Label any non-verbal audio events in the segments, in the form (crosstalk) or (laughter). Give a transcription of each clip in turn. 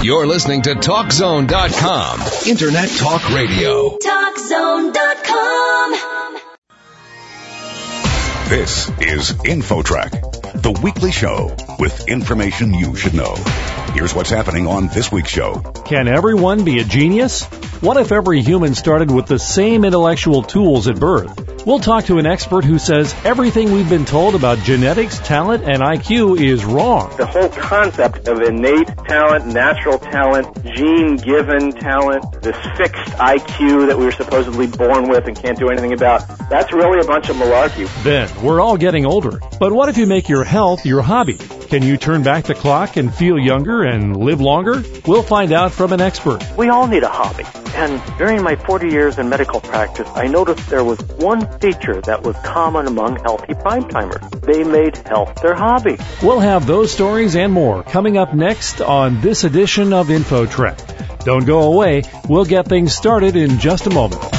You're listening to TalkZone.com, Internet Talk Radio. TalkZone.com. This is InfoTrack, the weekly show with information you should know. Here's what's happening on this week's show. Can everyone be a genius? What if every human started with the same intellectual tools at birth? We'll talk to an expert who says everything we've been told about genetics, talent, and IQ is wrong. The whole concept of innate talent, natural talent, gene given talent, this fixed IQ that we were supposedly born with and can't do anything about, that's really a bunch of malarkey. Ben, we're all getting older. But what if you make your health your hobby? Can you turn back the clock and feel younger and live longer? We'll find out from an expert. We all need a hobby. And during my 40 years in medical practice, I noticed there was one feature that was common among healthy primetimers. They made health their hobby. We'll have those stories and more coming up next on this edition of InfoTrack. Don't go away. We'll get things started in just a moment.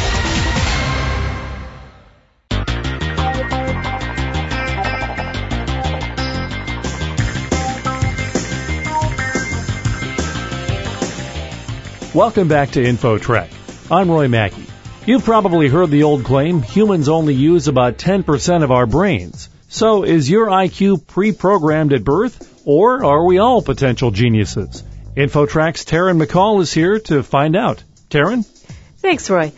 Welcome back to InfoTrack. I'm Roy Mackey. You've probably heard the old claim, humans only use about 10% of our brains. So is your IQ pre-programmed at birth, or are we all potential geniuses? InfoTrack's Taryn McCall is here to find out. Taryn? Thanks, Roy.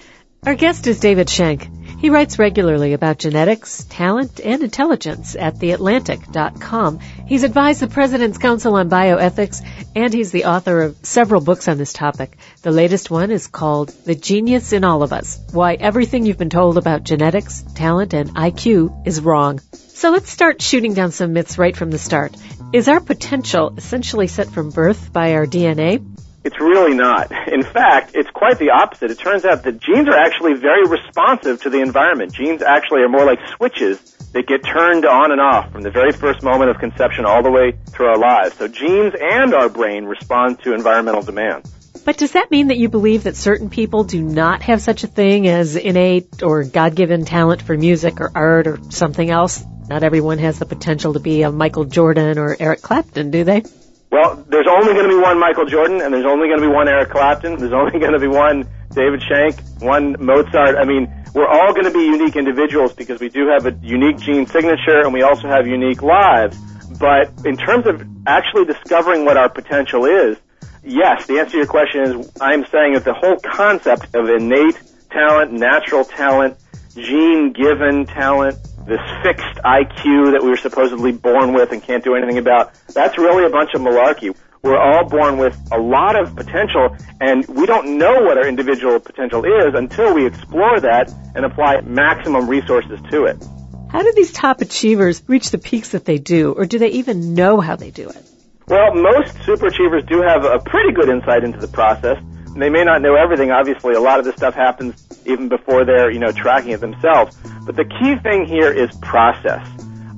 Our guest is David Shenk. He writes regularly about genetics, talent, and intelligence at theatlantic.com. He's advised the President's Council on Bioethics, and he's the author of several books on this topic. The latest one is called The Genius in All of Us, Why Everything You've Been Told About Genetics, Talent, and IQ is Wrong. So let's start shooting down some myths right from the start. Is our potential essentially set from birth by our DNA? It's really not. In fact, it's quite the opposite. It turns out that genes are actually very responsive to the environment. Genes actually are more like switches that get turned on and off from the very first moment of conception all the way through our lives. So genes and our brain respond to environmental demands. But does that mean that you believe that certain people do not have such a thing as innate or God-given talent for music or art or something else? Not everyone has the potential to be a Michael Jordan or Eric Clapton, do they? Well, there's only going to be one Michael Jordan, and there's only going to be one Eric Clapton. There's only going to be one David Shenk, one Mozart. I mean, we're all going to be unique individuals because we do have a unique gene signature, and we also have unique lives. But in terms of actually discovering what our potential is, yes, the answer to your question is I'm saying that the whole concept of innate talent, natural talent, gene given talent, this fixed IQ that we were supposedly born with and can't do anything about, that's really a bunch of malarkey. We're all born with a lot of potential, and we don't know what our individual potential is until we explore that and apply maximum resources to it. How do these top achievers reach the peaks that they do, or do they even know how they do it? Well, most super achievers do have a pretty good insight into the process. They may not know everything. Obviously, a lot of this stuff happens even before they're, you know, tracking it themselves. But the key thing here is process.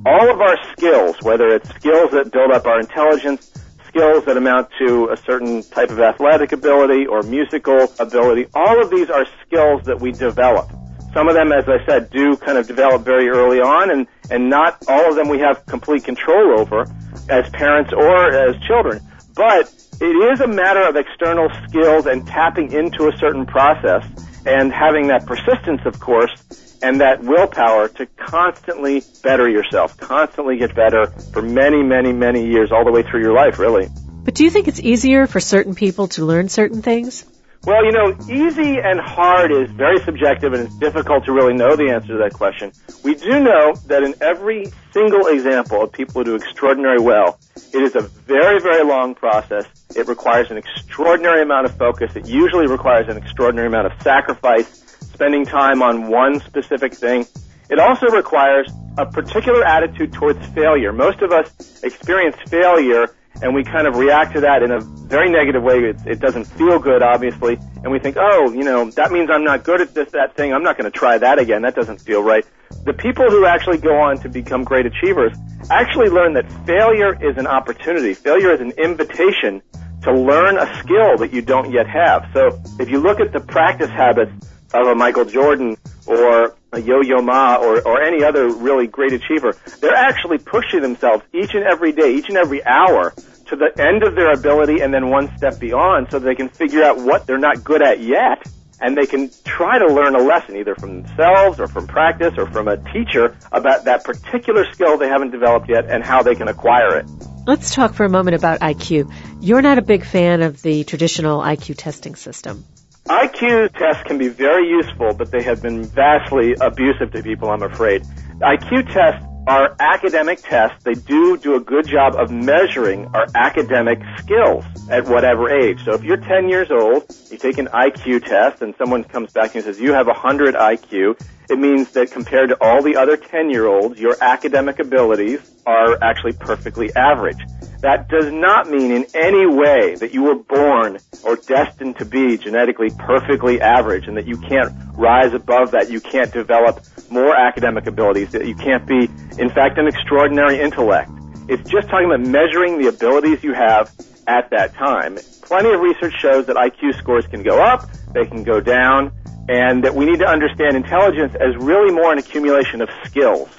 All of our skills, whether it's skills that build up our intelligence, skills that amount to a certain type of athletic ability or musical ability, all of these are skills that we develop. Some of them, as I said, do kind of develop very early on, and, and not all of them we have complete control over as parents or as children. But it is a matter of external skills and tapping into a certain process and having that persistence, of course, and that willpower to constantly better yourself, constantly get better for many, many, many years, all the way through your life, really. But do you think it's easier for certain people to learn certain things? Well, you know, easy and hard is very subjective and it's difficult to really know the answer to that question. We do know that in every single example of people who do extraordinary well, it is a very, very long process. It requires an extraordinary amount of focus. It usually requires an extraordinary amount of sacrifice, spending time on one specific thing. It also requires a particular attitude towards failure. Most of us experience failure and we kind of react to that in a very negative way. It, it doesn't feel good, obviously, and we think, oh, you know, that means I'm not good at this, that thing. I'm not going to try that again. That doesn't feel right. The people who actually go on to become great achievers actually learn that failure is an opportunity. Failure is an invitation to learn a skill that you don't yet have. So if you look at the practice habits of a Michael Jordan or a Yo-Yo Ma or, or any other really great achiever, they're actually pushing themselves each and every day, each and every hour to to the end of their ability and then one step beyond so they can figure out what they're not good at yet and they can try to learn a lesson either from themselves or from practice or from a teacher about that particular skill they haven't developed yet and how they can acquire it. Let's talk for a moment about IQ. You're not a big fan of the traditional IQ testing system. IQ tests can be very useful, but they have been vastly abusive to people, I'm afraid. IQ tests are academic tests. They do do a good job of measuring our academic skills at whatever age. So if you're 10 years old, you take an IQ test and someone comes back and says you have 100 IQ, it means that compared to all the other 10 year olds, your academic abilities are actually perfectly average. That does not mean in any way that you were born or destined to be genetically perfectly average and that you can't rise above that. You can't develop more academic abilities, that you can't be, in fact, an extraordinary intellect. It's just talking about measuring the abilities you have at that time. Plenty of research shows that IQ scores can go up, they can go down, and that we need to understand intelligence as really more an accumulation of skills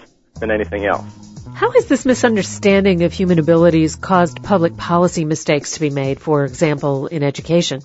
than anything else. How has this misunderstanding of human abilities caused public policy mistakes to be made, for example, in education?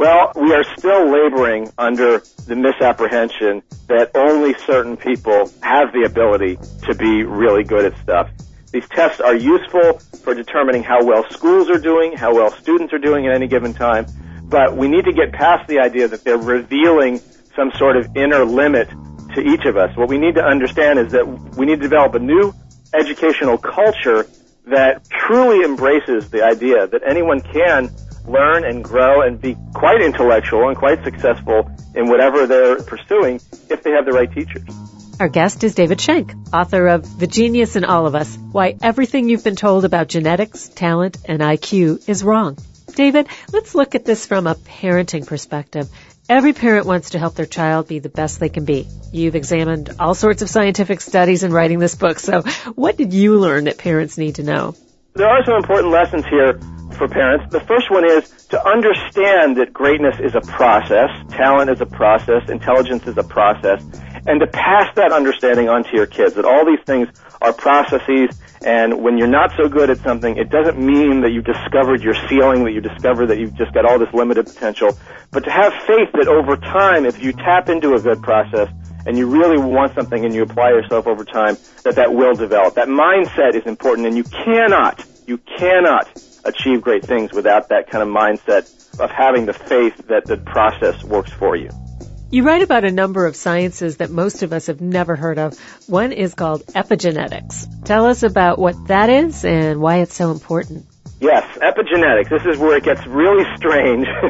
Well, we are still laboring under the misapprehension that only certain people have the ability to be really good at stuff. These tests are useful for determining how well schools are doing, how well students are doing at any given time, but we need to get past the idea that they're revealing some sort of inner limit to each of us. What we need to understand is that we need to develop a new educational culture that truly embraces the idea that anyone can learn and grow and be quite intellectual and quite successful in whatever they're pursuing if they have the right teachers. Our guest is David Shenk, author of The Genius in All of Us, Why Everything You've Been Told About Genetics, Talent, and IQ is Wrong. David, let's look at this from a parenting perspective. Every parent wants to help their child be the best they can be. You've examined all sorts of scientific studies in writing this book, so what did you learn that parents need to know? There are some important lessons here for parents. The first one is to understand that greatness is a process, talent is a process, intelligence is a process, and to pass that understanding on to your kids, that all these things are processes and when you're not so good at something, it doesn't mean that you've discovered your ceiling, that you discovered that you've just got all this limited potential, but to have faith that over time, if you tap into a good process and you really want something and you apply yourself over time, that that will develop. That mindset is important and you cannot, you cannot achieve great things without that kind of mindset of having the faith that the process works for you. You write about a number of sciences that most of us have never heard of. One is called epigenetics. Tell us about what that is and why it's so important. Yes, epigenetics. This is where it gets really strange (laughs)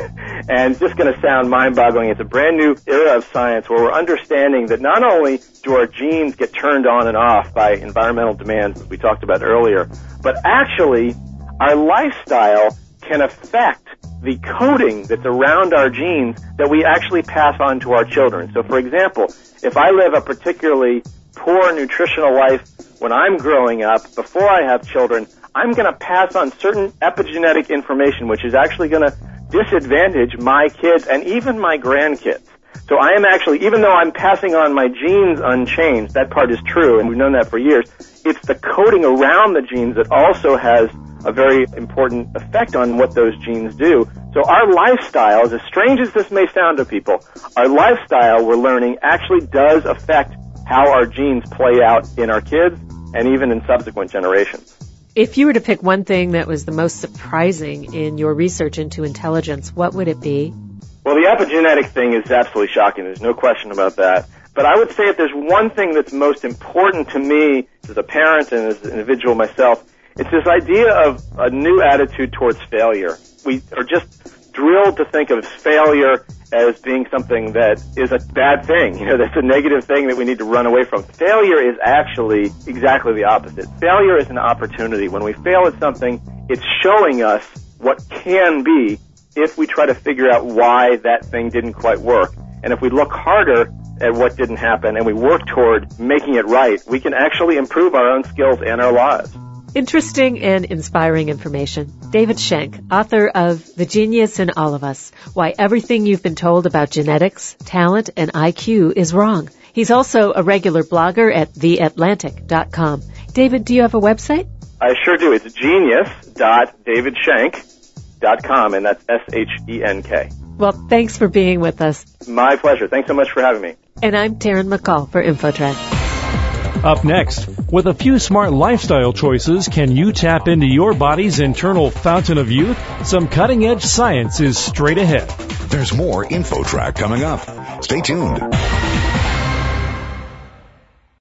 and just going to sound mind-boggling. It's a brand new era of science where we're understanding that not only do our genes get turned on and off by environmental demands, as we talked about earlier, but actually our lifestyle can affect the coding that's around our genes that we actually pass on to our children. So for example, if I live a particularly poor nutritional life when I'm growing up, before I have children, I'm going to pass on certain epigenetic information which is actually going to disadvantage my kids and even my grandkids. So I am actually, even though I'm passing on my genes unchanged, that part is true, and we've known that for years, it's the coding around the genes that also has a very important effect on what those genes do. So our lifestyle, as strange as this may sound to people, our lifestyle, we're learning, actually does affect how our genes play out in our kids and even in subsequent generations. If you were to pick one thing that was the most surprising in your research into intelligence, what would it be? Well, the epigenetic thing is absolutely shocking. There's no question about that. But I would say if there's one thing that's most important to me as a parent and as an individual myself, it's this idea of a new attitude towards failure. We are just drilled to think of failure as being something that is a bad thing. (laughs) You know, that's a negative thing that we need to run away from. Failure is actually exactly the opposite. Failure is an opportunity. When we fail at something, it's showing us what can be if we try to figure out why that thing didn't quite work. And if we look harder at what didn't happen and we work toward making it right, we can actually improve our own skills and our lives. Interesting and inspiring information. David Shenk, author of The Genius in All of Us, Why Everything You've Been Told About Genetics, Talent, and IQ is Wrong. He's also a regular blogger at theatlantic.com. David, do you have a website? I sure do. It's genius.davidshenk.com, and that's S-H-E-N-K. Well, thanks for being with us. My pleasure. Thanks so much for having me. And I'm Taryn McCall for InfoTrack. Up next, with a few smart lifestyle choices, can you tap into your body's internal fountain of youth? Some cutting edge science is straight ahead. There's more InfoTrack coming up. Stay tuned.